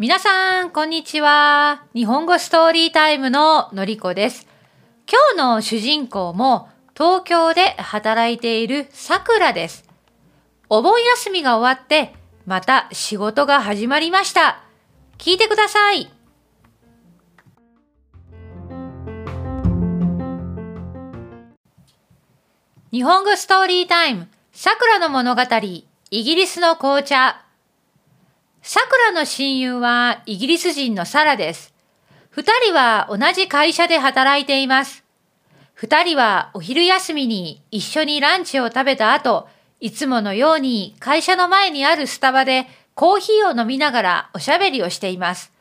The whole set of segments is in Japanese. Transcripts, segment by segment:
皆さん、こんにちは。日本語ストーリータイムののりこです。今日の主人公も東京で働いているさくらです。お盆休みが終わってまた仕事が始まりました。聞いてください。日本語ストーリータイム、さくらの物語、イギリスの紅茶。さくらの親友はイギリス人のサラです。二人は同じ会社で働いています。二人はお昼休みに一緒にランチを食べた後、いつものように会社の前にあるスタバでコーヒーを飲みながらおしゃべりをしています。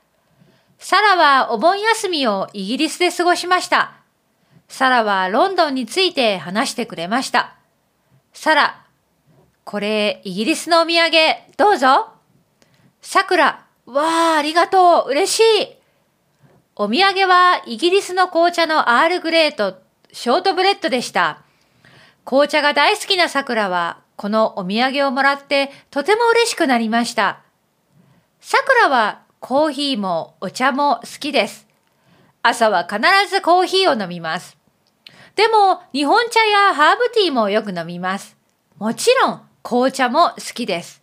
サラはお盆休みをイギリスで過ごしました。サラはロンドンについて話してくれました。サラ、これイギリスのお土産どうぞ。さくら、わあ、ありがとう、嬉しい。お土産はイギリスの紅茶のアールグレート、ショートブレッドでした。紅茶が大好きなさくらは、このお土産をもらってとても嬉しくなりました。さくらはコーヒーもお茶も好きです。朝は必ずコーヒーを飲みます。でも、日本茶やハーブティーもよく飲みます。もちろん、紅茶も好きです。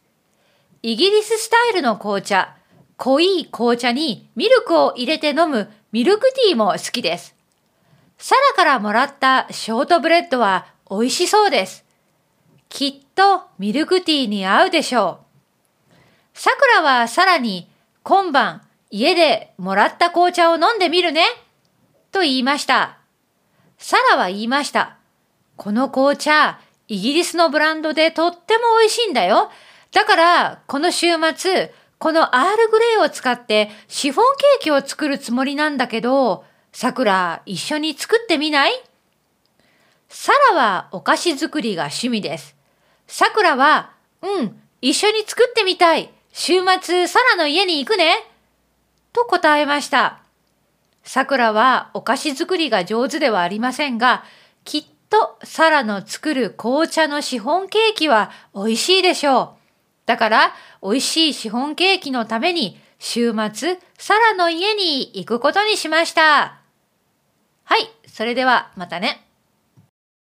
イギリススタイルの紅茶、濃い紅茶にミルクを入れて飲むミルクティーも好きです。サラからもらったショートブレッドは美味しそうです。きっとミルクティーに合うでしょう。さくらはさらに今晩家でもらった紅茶を飲んでみるね。と言いました。サラは言いました。この紅茶、イギリスのブランドでとっても美味しいんだよ。だから、この週末、このアールグレイを使ってシフォンケーキを作るつもりなんだけど、さくら一緒に作ってみない？サラはお菓子作りが趣味です。さくらは、うん、一緒に作ってみたい。週末、サラの家に行くね。と答えました。さくらはお菓子作りが上手ではありませんが、きっとサラの作る紅茶のシフォンケーキは美味しいでしょう。だから、美味しいシフォンケーキのために、週末、サラの家に行くことにしました。はい、それではまたね。